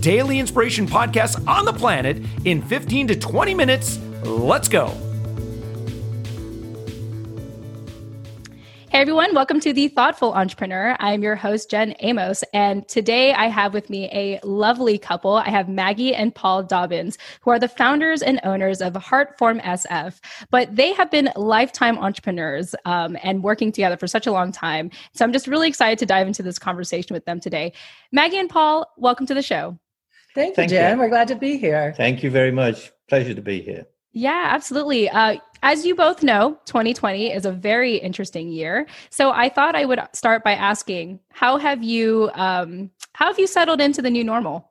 daily inspiration podcast on the planet in 15 to 20 minutes. Let's go. Hey everyone, welcome to The Thoughtful Entrepreneur. I'm your host, Jen Amos, and today I have with me a lovely couple. I have Maggie and Paul Dobbins, who are the founders and owners of Heartform SF. But they have been lifetime entrepreneurs um, and working together for such a long time. So I'm just really excited to dive into this conversation with them today. Maggie and Paul, welcome to the show. Thank you, Thank Jen. You. We're glad to be here. Thank you very much. Pleasure to be here. Yeah, absolutely. Uh, as you both know, 2020 is a very interesting year. So I thought I would start by asking, how have you um, how have you settled into the new normal?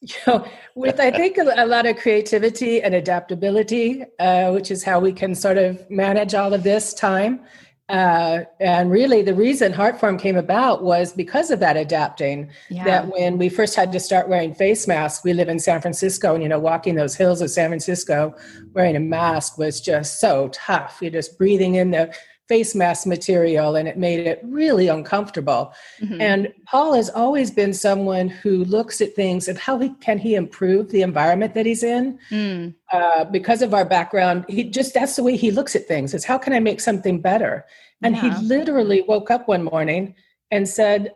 You know, with I think a, lot of creativity and adaptability, uh, which is how we can sort of manage all of this time. Uh, and really, the reason Heartform came about was because of that adapting. Yeah. That when we first had to start wearing face masks, we live in San Francisco, and you know, walking those hills of San Francisco wearing a mask was just so tough. You're just breathing in the face mask material, and it made it really uncomfortable. Mm-hmm. And Paul has always been someone who looks at things and how he, can he improve the environment that he's in. Mm. Uh, because of our background, he just that's the way he looks at things. Is how can I make something better? And yeah. he literally woke up one morning and said,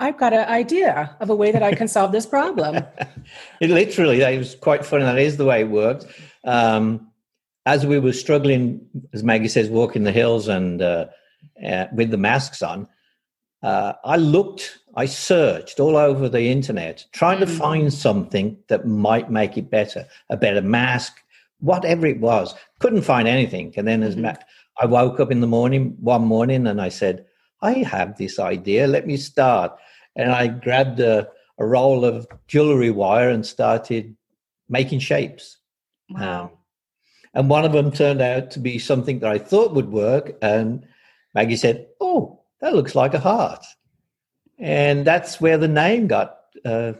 I've got an idea of a way that I can solve this problem. it literally, that was quite funny. That is the way it worked. Um, as we were struggling, as Maggie says, walking the hills and uh, uh, with the masks on, uh, I looked, I searched all over the internet, trying mm. to find something that might make it better, a better mask, whatever it was. Couldn't find anything. And then, as mm-hmm. Ma- I woke up in the morning one morning and I said, I have this idea. Let me start. And I grabbed a, a roll of jewelry wire and started making shapes. Wow. Um, and one of them turned out to be something that I thought would work. And Maggie said, Oh, that looks like a heart. And that's where the name got uh,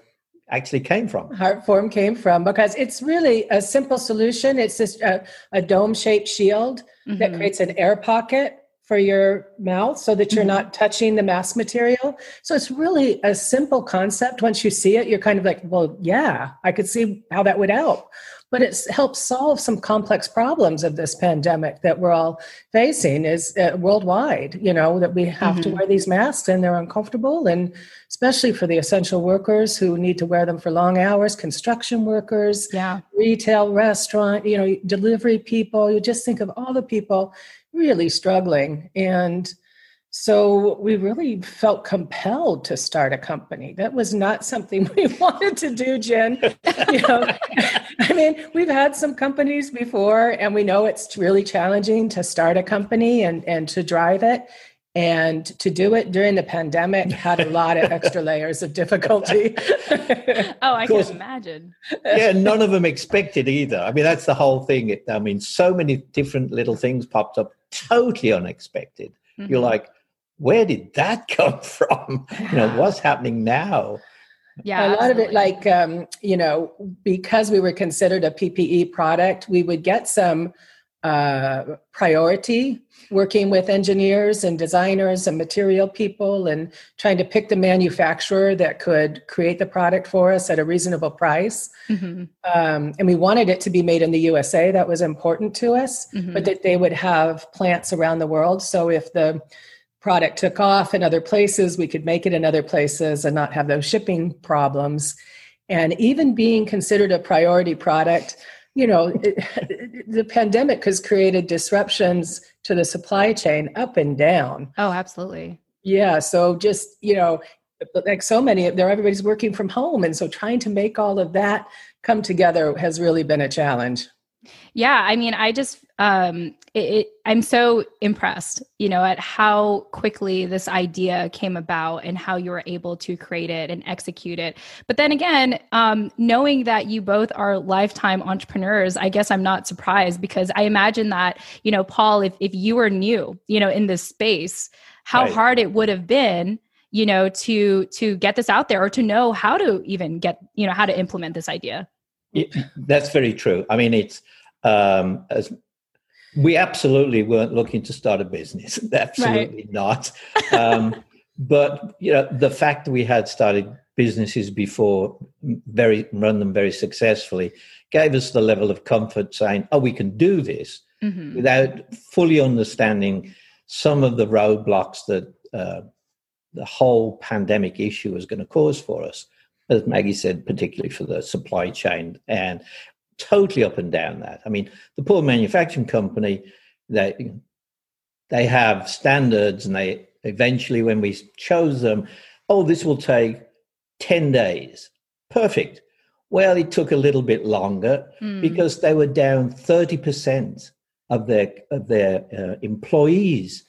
actually came from. Heart form came from because it's really a simple solution. It's just a, a dome shaped shield mm-hmm. that creates an air pocket for your mouth so that you're mm-hmm. not touching the mass material. So it's really a simple concept. Once you see it, you're kind of like, well, yeah, I could see how that would help but it's helped solve some complex problems of this pandemic that we're all facing is uh, worldwide you know that we have mm-hmm. to wear these masks and they're uncomfortable. And especially for the essential workers who need to wear them for long hours construction workers yeah. retail restaurant you know delivery people. You just think of all the people really struggling. And so we really felt compelled to start a company. That was not something we wanted to do, Jen. you know, I mean, we've had some companies before, and we know it's really challenging to start a company and and to drive it. And to do it during the pandemic had a lot of extra layers of difficulty. oh, I can imagine. Yeah, none of them expected either. I mean, that's the whole thing. I mean, so many different little things popped up, totally unexpected. Mm-hmm. You're like, where did that come from? You know, what's happening now? Yeah, a lot absolutely. of it, like um, you know, because we were considered a PPE product, we would get some uh, priority working with engineers and designers and material people and trying to pick the manufacturer that could create the product for us at a reasonable price. Mm-hmm. Um, and we wanted it to be made in the USA. That was important to us, mm-hmm. but that they would have plants around the world. So if the product took off in other places, we could make it in other places and not have those shipping problems. And even being considered a priority product, you know, it, the pandemic has created disruptions to the supply chain up and down. Oh, absolutely. Yeah. So just, you know, like so many, there everybody's working from home. And so trying to make all of that come together has really been a challenge. Yeah, I mean, I just um it, it, I'm so impressed, you know, at how quickly this idea came about and how you were able to create it and execute it. But then again, um knowing that you both are lifetime entrepreneurs, I guess I'm not surprised because I imagine that, you know, Paul, if if you were new, you know, in this space, how right. hard it would have been you know to to get this out there or to know how to even get you know how to implement this idea it, that's very true i mean it's um, as we absolutely weren't looking to start a business. absolutely right. not. Um, but you know, the fact that we had started businesses before, very run them very successfully, gave us the level of comfort saying, "Oh, we can do this," mm-hmm. without fully understanding some of the roadblocks that uh, the whole pandemic issue is going to cause for us as Maggie said, particularly for the supply chain. And totally up and down that. I mean, the poor manufacturing company, they they have standards, and they eventually, when we chose them, oh, this will take ten days. Perfect. Well, it took a little bit longer mm. because they were down thirty percent of their of their uh, employees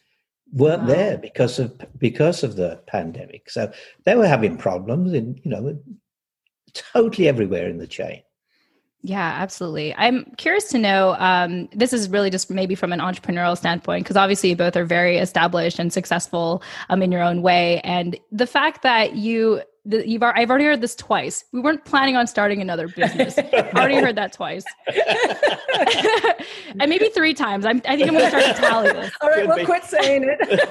weren't wow. there because of because of the pandemic. So they were having problems in you know totally everywhere in the chain. Yeah, absolutely. I'm curious to know. Um, this is really just maybe from an entrepreneurial standpoint, because obviously you both are very established and successful um, in your own way. And the fact that you, the, you've, I've already heard this twice. We weren't planning on starting another business. I've already heard that twice, and maybe three times. I'm, I think I'm going to start to tally this. All right, we'll quit saying it.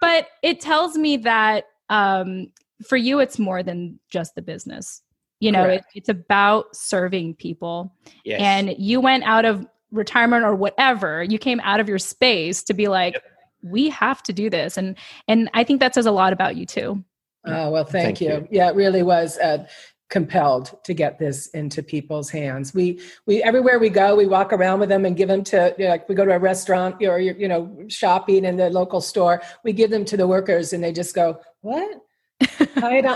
but it tells me that um, for you, it's more than just the business you know it, it's about serving people yes. and you went out of retirement or whatever you came out of your space to be like yep. we have to do this and and i think that says a lot about you too oh well thank, thank you. you. yeah it really was uh, compelled to get this into people's hands we we everywhere we go we walk around with them and give them to you know, like we go to a restaurant or you know shopping in the local store we give them to the workers and they just go what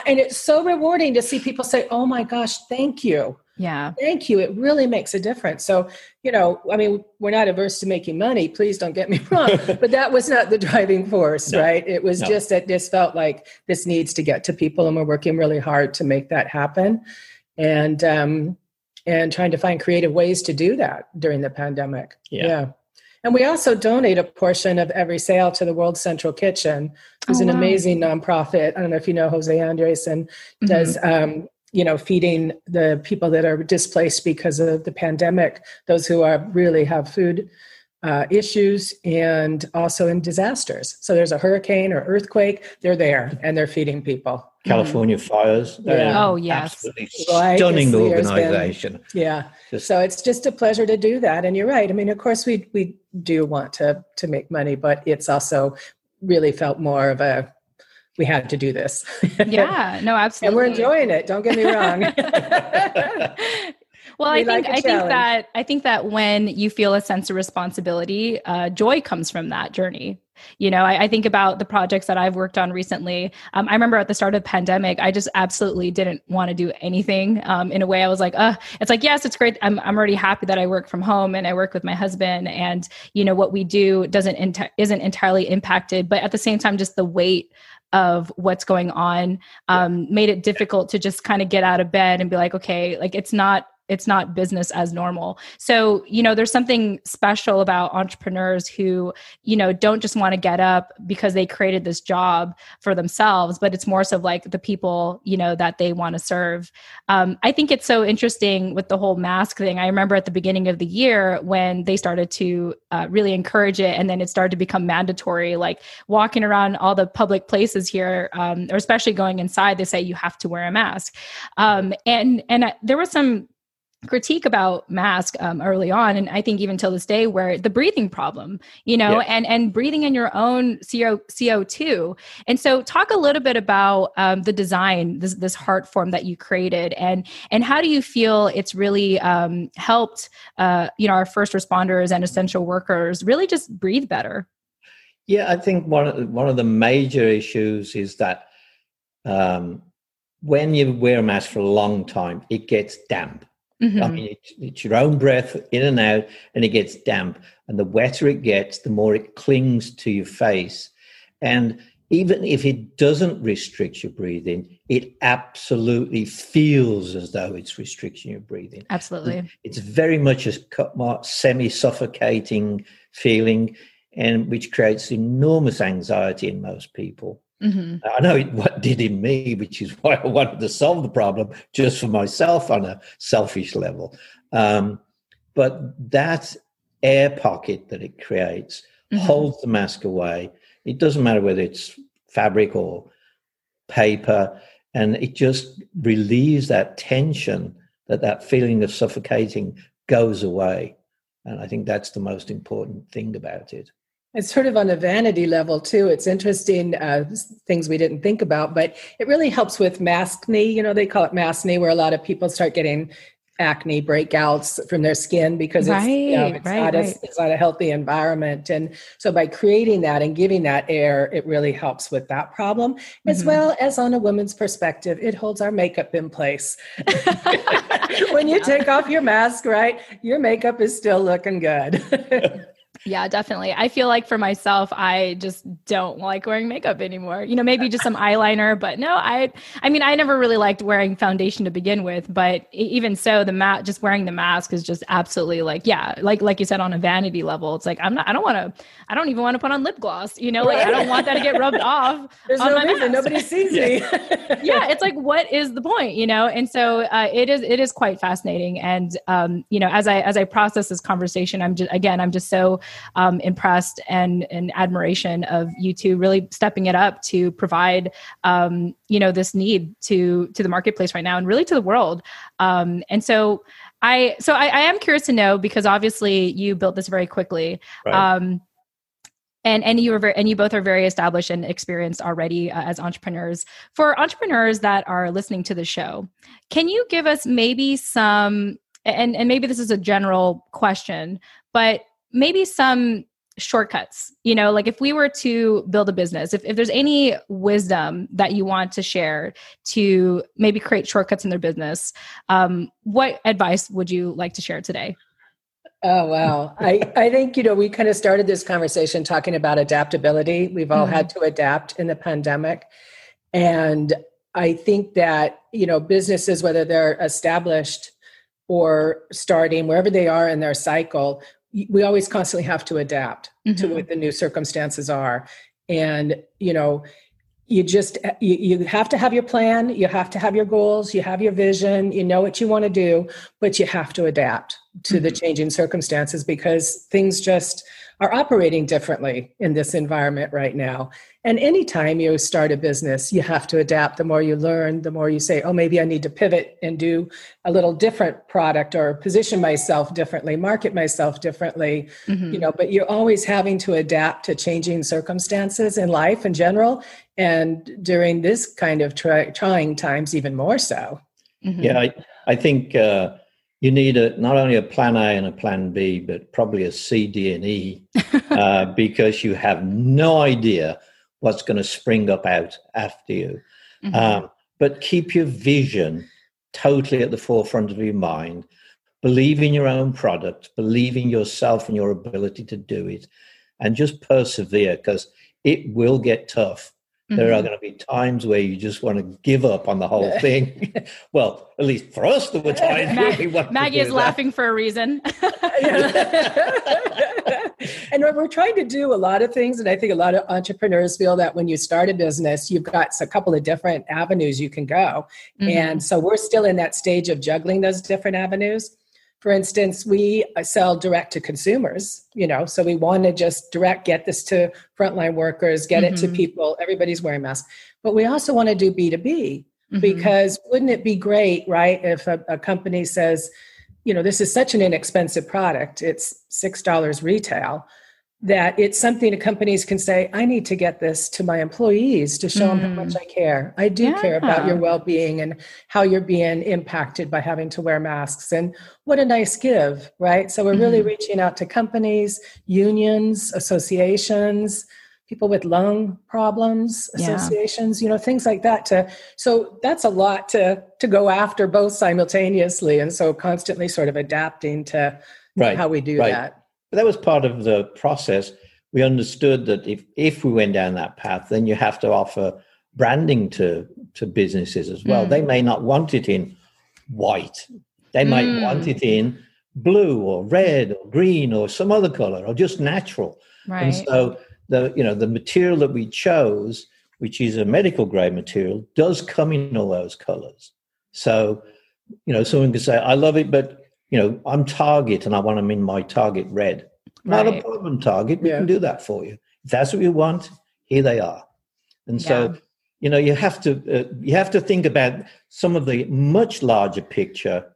and it's so rewarding to see people say, "Oh my gosh, thank you." Yeah. Thank you. It really makes a difference. So, you know, I mean, we're not averse to making money. Please don't get me wrong. but that was not the driving force, no. right? It was no. just that this felt like this needs to get to people, and we're working really hard to make that happen. And um, and trying to find creative ways to do that during the pandemic. Yeah. yeah. And we also donate a portion of every sale to the World Central Kitchen, who's oh, an wow. amazing nonprofit. I don't know if you know Jose Andres, mm-hmm. does um, you know feeding the people that are displaced because of the pandemic, those who are really have food uh, issues and also in disasters. So there's a hurricane or earthquake, they're there and they're feeding people. California mm-hmm. fires. Yeah. Oh, yes. Absolutely right. stunning organization. Been, yeah. Just, so it's just a pleasure to do that. And you're right. I mean, of course, we we do want to to make money, but it's also really felt more of a we had to do this. Yeah, no, absolutely. and we're enjoying it. Don't get me wrong. well, we I think like I think that I think that when you feel a sense of responsibility, uh, joy comes from that journey. You know, I, I, think about the projects that I've worked on recently. Um, I remember at the start of the pandemic, I just absolutely didn't want to do anything. Um, in a way, I was like, uh, it's like, yes, it's great. I'm, I'm already happy that I work from home and I work with my husband and, you know, what we do doesn't, isn't entirely impacted, but at the same time, just the weight of what's going on um, made it difficult to just kind of get out of bed and be like, okay, like it's not it's not business as normal. So you know there's something special about entrepreneurs who you know don't just want to get up because they created this job for themselves but it's more so like the people you know that they want to serve. Um, i think it's so interesting with the whole mask thing. I remember at the beginning of the year when they started to uh, really encourage it and then it started to become mandatory like walking around all the public places here um, or especially going inside they say you have to wear a mask. Um, and and uh, there was some critique about mask um, early on and i think even till this day where the breathing problem you know yeah. and and breathing in your own CO, co2 and so talk a little bit about um, the design this this heart form that you created and and how do you feel it's really um, helped uh, you know our first responders and essential workers really just breathe better? Yeah i think one of, one of the major issues is that um, when you wear a mask for a long time it gets damp Mm-hmm. I mean, it's, it's your own breath in and out, and it gets damp. And the wetter it gets, the more it clings to your face. And even if it doesn't restrict your breathing, it absolutely feels as though it's restricting your breathing. Absolutely. It's very much a semi suffocating feeling, and which creates enormous anxiety in most people. Mm-hmm. I know what did in me, which is why I wanted to solve the problem just for myself on a selfish level. Um, but that air pocket that it creates mm-hmm. holds the mask away. It doesn't matter whether it's fabric or paper, and it just relieves that tension that that feeling of suffocating goes away. And I think that's the most important thing about it. It's sort of on a vanity level too. It's interesting uh, things we didn't think about, but it really helps with maskne. You know, they call it maskne, where a lot of people start getting acne breakouts from their skin because it's, right, you know, it's, right, not right. a, it's not a healthy environment. And so by creating that and giving that air, it really helps with that problem, mm-hmm. as well as on a woman's perspective, it holds our makeup in place. when you take off your mask, right, your makeup is still looking good. Yeah, definitely. I feel like for myself, I just don't like wearing makeup anymore. You know, maybe just some eyeliner, but no, I I mean, I never really liked wearing foundation to begin with, but even so, the mat just wearing the mask is just absolutely like, yeah, like like you said on a vanity level. It's like I'm not I don't want to I don't even want to put on lip gloss, you know, like I don't want that to get rubbed off. There's no reason nobody sees me. yeah, it's like what is the point, you know? And so uh, it is it is quite fascinating and um, you know, as I as I process this conversation, I'm just again, I'm just so um, impressed and and admiration of you two really stepping it up to provide um, you know this need to to the marketplace right now and really to the world. Um, and so I so I, I, am curious to know because obviously you built this very quickly. Right. Um, and and you are very, and you both are very established and experienced already uh, as entrepreneurs. For entrepreneurs that are listening to the show, can you give us maybe some and and maybe this is a general question, but maybe some shortcuts you know like if we were to build a business if, if there's any wisdom that you want to share to maybe create shortcuts in their business um, what advice would you like to share today? Oh wow. I i think you know we kind of started this conversation talking about adaptability. We've all mm-hmm. had to adapt in the pandemic. And i think that you know businesses whether they're established or starting wherever they are in their cycle we always constantly have to adapt mm-hmm. to what the new circumstances are and you know you just you, you have to have your plan you have to have your goals you have your vision you know what you want to do but you have to adapt to mm-hmm. the changing circumstances because things just are operating differently in this environment right now. And anytime you start a business, you have to adapt. The more you learn, the more you say, oh, maybe I need to pivot and do a little different product or position myself differently, market myself differently. Mm-hmm. You know, but you're always having to adapt to changing circumstances in life in general. And during this kind of try, trying times, even more so. Mm-hmm. Yeah, I, I think uh, you need a not only a plan A and a plan B, but probably a C, D, and E, uh, because you have no idea what's going to spring up out after you. Mm-hmm. Um, but keep your vision totally at the forefront of your mind. Believe in your own product, believe in yourself and your ability to do it, and just persevere because it will get tough. Mm-hmm. There are mm-hmm. going to be times where you just want to give up on the whole thing. well, at least for us, there were times Mag- we Maggie is that. laughing for a reason. and we're trying to do a lot of things, and I think a lot of entrepreneurs feel that when you start a business, you've got a couple of different avenues you can go, mm-hmm. and so we're still in that stage of juggling those different avenues for instance, we sell direct to consumers, you know, so we want to just direct get this to frontline workers, get mm-hmm. it to mm-hmm. people. Everybody's wearing masks. But we also want to do B2B mm-hmm. because wouldn't it be great, right, if a, a company says, you know, this is such an inexpensive product, it's $6 retail that it's something that companies can say, I need to get this to my employees to show mm. them how much mm. I care. I do yeah. care about your well being and how you're being impacted by having to wear masks. And what a nice give, right? So we're really mm-hmm. reaching out to companies, unions, associations, people with lung problems associations, yeah. you know, things like that. To so that's a lot to to go after both simultaneously, and so constantly sort of adapting to right. how we do right. that. But that was part of the process. We understood that if if we went down that path, then you have to offer branding to to businesses as well. Mm. They may not want it in white. They might mm. want it in blue or red or green or some other color or just natural. Right. And so the you know the material that we chose, which is a medical grade material, does come in all those colors. So you know someone can say, "I love it," but you know I'm Target and I want them in my Target red. Right. Not a problem, Target. We yeah. can do that for you. If that's what you want, here they are. And so you know you have to uh, you have to think about some of the much larger picture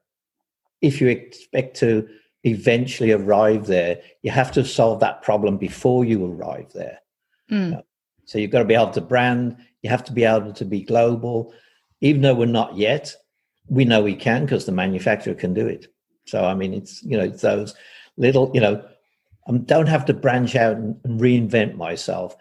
if you expect to eventually arrive there, you have to solve that problem before you arrive there. Mm. So you've got to be able to brand, you have to be able to be global. Even though we're not yet, we know we can because the manufacturer can do it. So, I mean, it's, you know, it's those little, you know, I don't have to branch out and reinvent myself.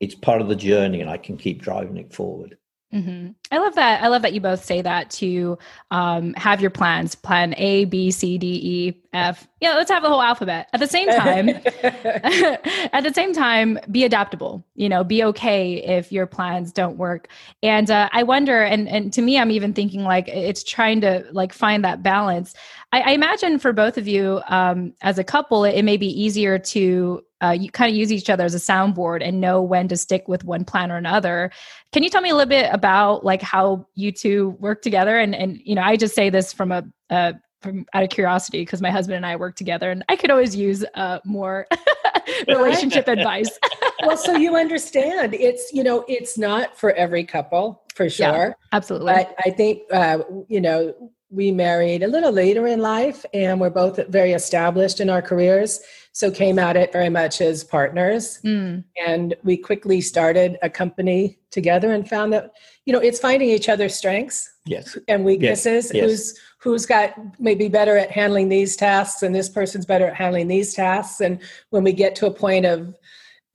It's part of the journey and I can keep driving it forward. Mm-hmm. I love that. I love that you both say that to um, have your plans, plan A, B, C, D, E, F. Yeah, let's have the whole alphabet. At the same time, at the same time, be adaptable. You know, be okay if your plans don't work. And uh, I wonder, and and to me, I'm even thinking like it's trying to like find that balance. I, I imagine for both of you um, as a couple, it, it may be easier to uh, you kind of use each other as a soundboard and know when to stick with one plan or another. Can you tell me a little bit about like how you two work together? And and you know, I just say this from a, a from out of curiosity because my husband and I work together, and I could always use uh, more relationship advice. well, so you understand, it's you know, it's not for every couple for sure. Yeah, absolutely. But I think uh, you know we married a little later in life, and we're both very established in our careers so came at it very much as partners. Mm. and we quickly started a company together and found that you know it's finding each other's strengths yes. and weaknesses. Yes. who's who's got maybe better at handling these tasks and this person's better at handling these tasks? And when we get to a point of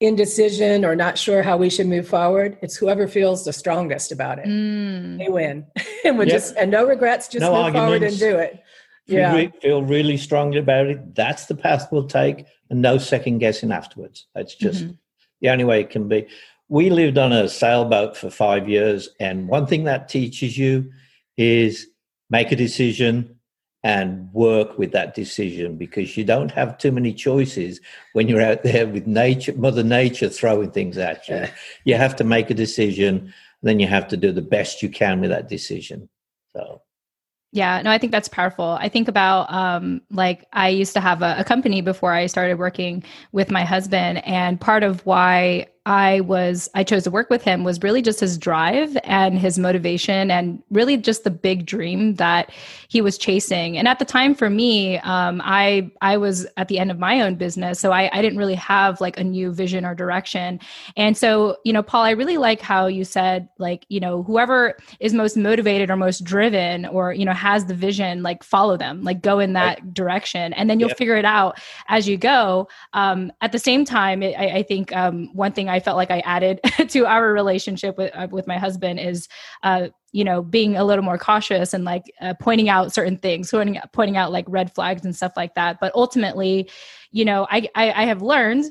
indecision or not sure how we should move forward it's whoever feels the strongest about it mm. they win and we yep. just and no regrets just no move arguments. forward and do it yeah. you feel really strongly about it, that's the path we'll take, and no second guessing afterwards. That's just mm-hmm. the only way it can be. We lived on a sailboat for five years, and one thing that teaches you is make a decision and work with that decision because you don't have too many choices when you're out there with nature, Mother Nature throwing things at you. You have to make a decision, then you have to do the best you can with that decision. So yeah, no, I think that's powerful. I think about um, like I used to have a, a company before I started working with my husband, and part of why I was I chose to work with him was really just his drive and his motivation and really just the big dream that he was chasing. And at the time for me, um, I I was at the end of my own business, so I, I didn't really have like a new vision or direction. And so you know, Paul, I really like how you said like you know whoever is most motivated or most driven or you know has the vision, like follow them, like go in that right. direction, and then you'll yeah. figure it out as you go. Um, at the same time, it, I, I, think um, one thing I felt like I added to our relationship with uh, with my husband is uh, you know being a little more cautious and like uh, pointing out certain things pointing, pointing out like red flags and stuff like that but ultimately you know i i, I have learned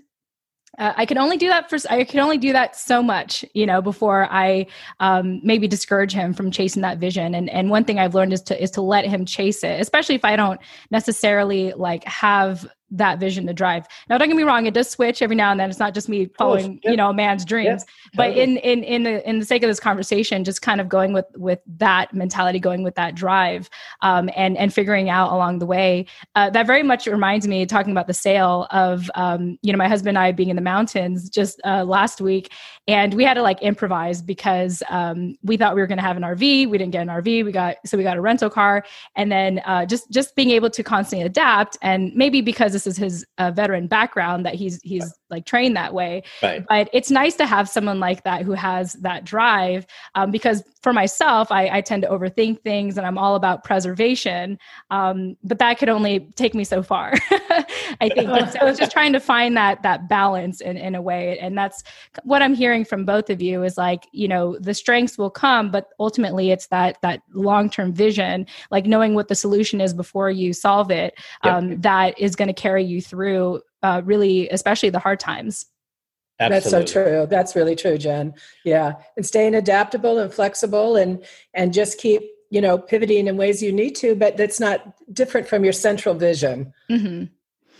uh, I can only do that for I can only do that so much, you know, before I um, maybe discourage him from chasing that vision. And and one thing I've learned is to is to let him chase it, especially if I don't necessarily like have that vision to drive. Now, don't get me wrong; it does switch every now and then. It's not just me following, yep. you know, a man's dreams. Yep. But in in in the in the sake of this conversation, just kind of going with with that mentality, going with that drive, um, and and figuring out along the way. Uh, that very much reminds me, talking about the sale of, um, you know, my husband and I being in the mountains just uh, last week, and we had to like improvise because um, we thought we were going to have an RV. We didn't get an RV. We got so we got a rental car, and then uh, just just being able to constantly adapt, and maybe because this is his uh, veteran background that he's he's like trained that way. Right. But it's nice to have someone like that who has that drive. Um, because for myself, I, I, tend to overthink things, and I'm all about preservation. Um, but that could only take me so far. I think so. It's just trying to find that that balance in in a way, and that's what I'm hearing from both of you is like you know the strengths will come, but ultimately it's that that long term vision, like knowing what the solution is before you solve it, um, yep. that is going to carry you through uh, really, especially the hard times. Absolutely. That's so true. That's really true, Jen. Yeah, and staying adaptable and flexible, and and just keep you know pivoting in ways you need to, but that's not different from your central vision. Mm-hmm.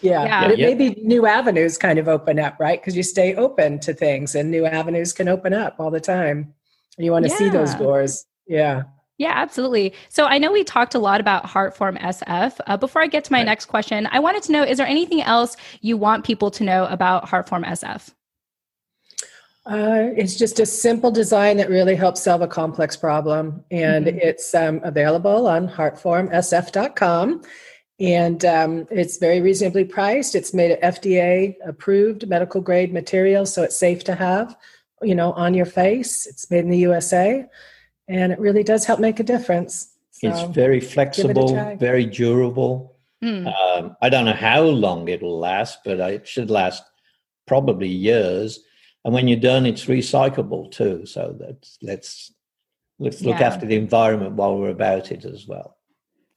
Yeah, yeah. But yeah. maybe new avenues kind of open up, right? Because you stay open to things, and new avenues can open up all the time. And you want to yeah. see those doors. Yeah. Yeah, absolutely. So I know we talked a lot about Heartform SF. Uh, before I get to my right. next question, I wanted to know is there anything else you want people to know about Heartform SF? Uh, it's just a simple design that really helps solve a complex problem. And mm-hmm. it's um, available on heartformsf.com. And um, it's very reasonably priced. It's made of FDA approved medical grade material, so it's safe to have, you know, on your face. It's made in the USA and it really does help make a difference. So it's very flexible, it very durable. Mm. Um, I don't know how long it'll last, but it should last probably years. And when you're done, it's recyclable too. So that's let's let's look yeah. after the environment while we're about it as well.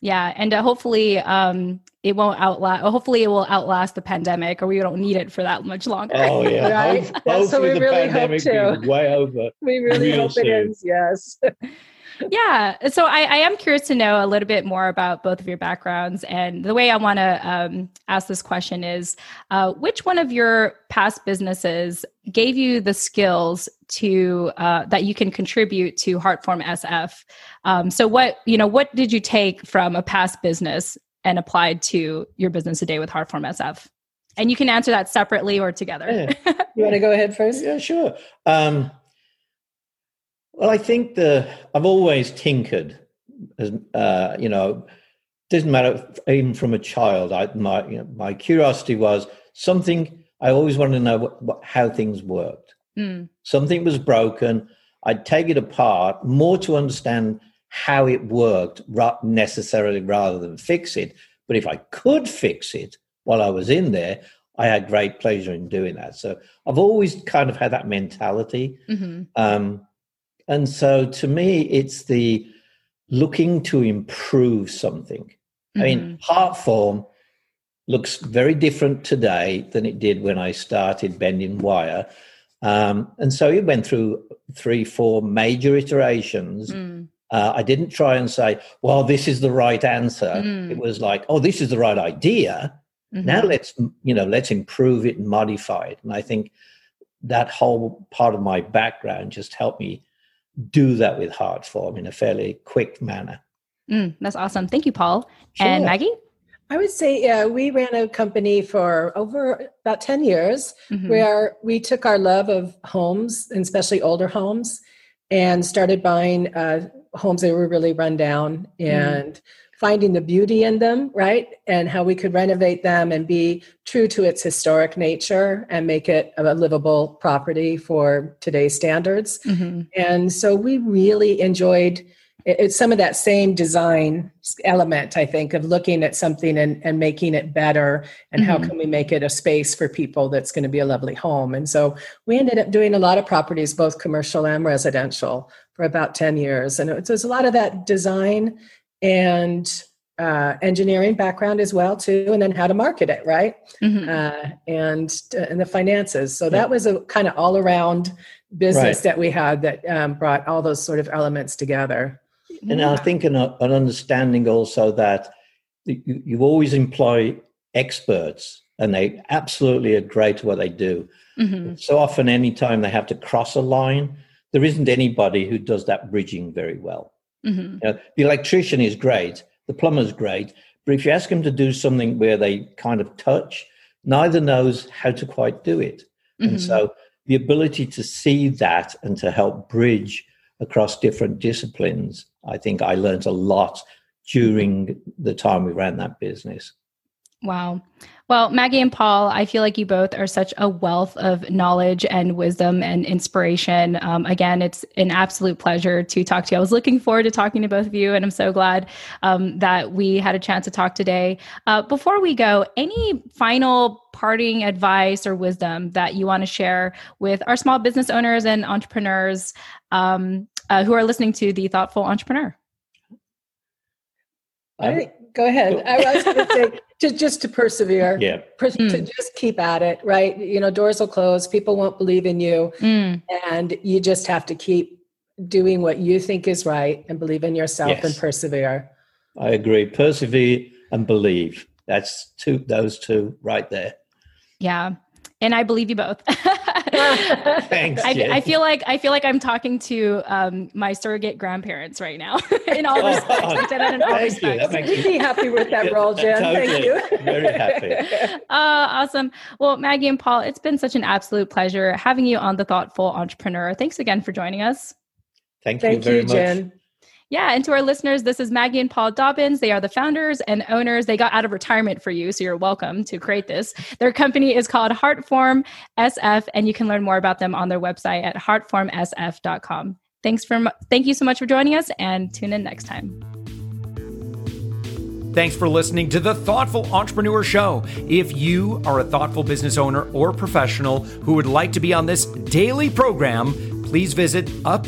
Yeah, and uh, hopefully um, it won't outlast. Hopefully it will outlast the pandemic, or we don't need it for that much longer. Oh yeah, right? Hopefully so we the really pandemic hope to. way over. We really hope soon. it is. Yes. yeah. So I, I, am curious to know a little bit more about both of your backgrounds. And the way I want to um, ask this question is uh, which one of your past businesses gave you the skills to uh, that you can contribute to Heartform SF? Um, so what, you know, what did you take from a past business and applied to your business today with Heartform SF? And you can answer that separately or together. Yeah. you want to go ahead first? Yeah, sure. Um, well, I think the I've always tinkered, as uh, you know, doesn't matter even from a child. I, my you know, my curiosity was something. I always wanted to know what, what, how things worked. Mm. Something was broken. I'd take it apart more to understand how it worked, necessarily rather than fix it. But if I could fix it while I was in there, I had great pleasure in doing that. So I've always kind of had that mentality. Mm-hmm. Um, and so to me, it's the looking to improve something. Mm-hmm. I mean, mm-hmm. Looks very different today than it did when I started bending wire. Um, and so it went through three, four major iterations. Mm. Uh, I didn't try and say, well, this is the right answer. Mm. It was like, oh, this is the right idea. Mm-hmm. Now let's, you know, let's improve it and modify it. And I think that whole part of my background just helped me do that with Heartform in a fairly quick manner. Mm, that's awesome. Thank you, Paul. Sure. And Maggie? I would say, yeah, we ran a company for over about 10 years mm-hmm. where we took our love of homes, and especially older homes, and started buying uh, homes that were really run down mm. and mm finding the beauty in them, right? And how we could renovate them and be true to its historic nature and make it a livable property for today's standards. Mm-hmm. And so we really enjoyed it's some of that same design element, I think, of looking at something and, and making it better and mm-hmm. how can we make it a space for people that's going to be a lovely home. And so we ended up doing a lot of properties, both commercial and residential, for about 10 years. And it was a lot of that design and uh, engineering background as well too, and then how to market it, right? Mm-hmm. Uh, and uh, and the finances. So yeah. that was a kind of all around business right. that we had that um, brought all those sort of elements together. And yeah. I think an, an understanding also that you, you always employ experts, and they absolutely are great at what they do. Mm-hmm. So often, anytime they have to cross a line, there isn't anybody who does that bridging very well. Mm-hmm. You know, the electrician is great, the plumber's great, but if you ask them to do something where they kind of touch, neither knows how to quite do it. Mm-hmm. And so the ability to see that and to help bridge across different disciplines, I think I learned a lot during the time we ran that business. Wow. Well, Maggie and Paul, I feel like you both are such a wealth of knowledge and wisdom and inspiration. Um, again, it's an absolute pleasure to talk to you. I was looking forward to talking to both of you, and I'm so glad um, that we had a chance to talk today. Uh, before we go, any final parting advice or wisdom that you want to share with our small business owners and entrepreneurs um, uh, who are listening to the Thoughtful Entrepreneur? I, go ahead. I was going to say just just to persevere. Yeah. Per- mm. To just keep at it, right? You know, doors will close. People won't believe in you, mm. and you just have to keep doing what you think is right and believe in yourself yes. and persevere. I agree. Persevere and believe. That's two. Those two right there. Yeah and I believe you both. Thanks. I, I, feel like I feel like I'm talking to um, my surrogate grandparents right now in all respects. Oh, thank all respects. You. We'd be happy with that role, Jen. Totally. Thank you. Very happy. Uh, awesome. Well, Maggie and Paul, it's been such an absolute pleasure having you on the Thoughtful Entrepreneur. Thanks again for joining us. Thank you thank very you, much. Jen. Yeah. And to our listeners, this is Maggie and Paul Dobbins. They are the founders and owners. They got out of retirement for you. So you're welcome to create this. Their company is called Heartform SF, and you can learn more about them on their website at heartformsf.com. Thanks for, thank you so much for joining us and tune in next time. Thanks for listening to the Thoughtful Entrepreneur Show. If you are a thoughtful business owner or professional who would like to be on this daily program, please visit Up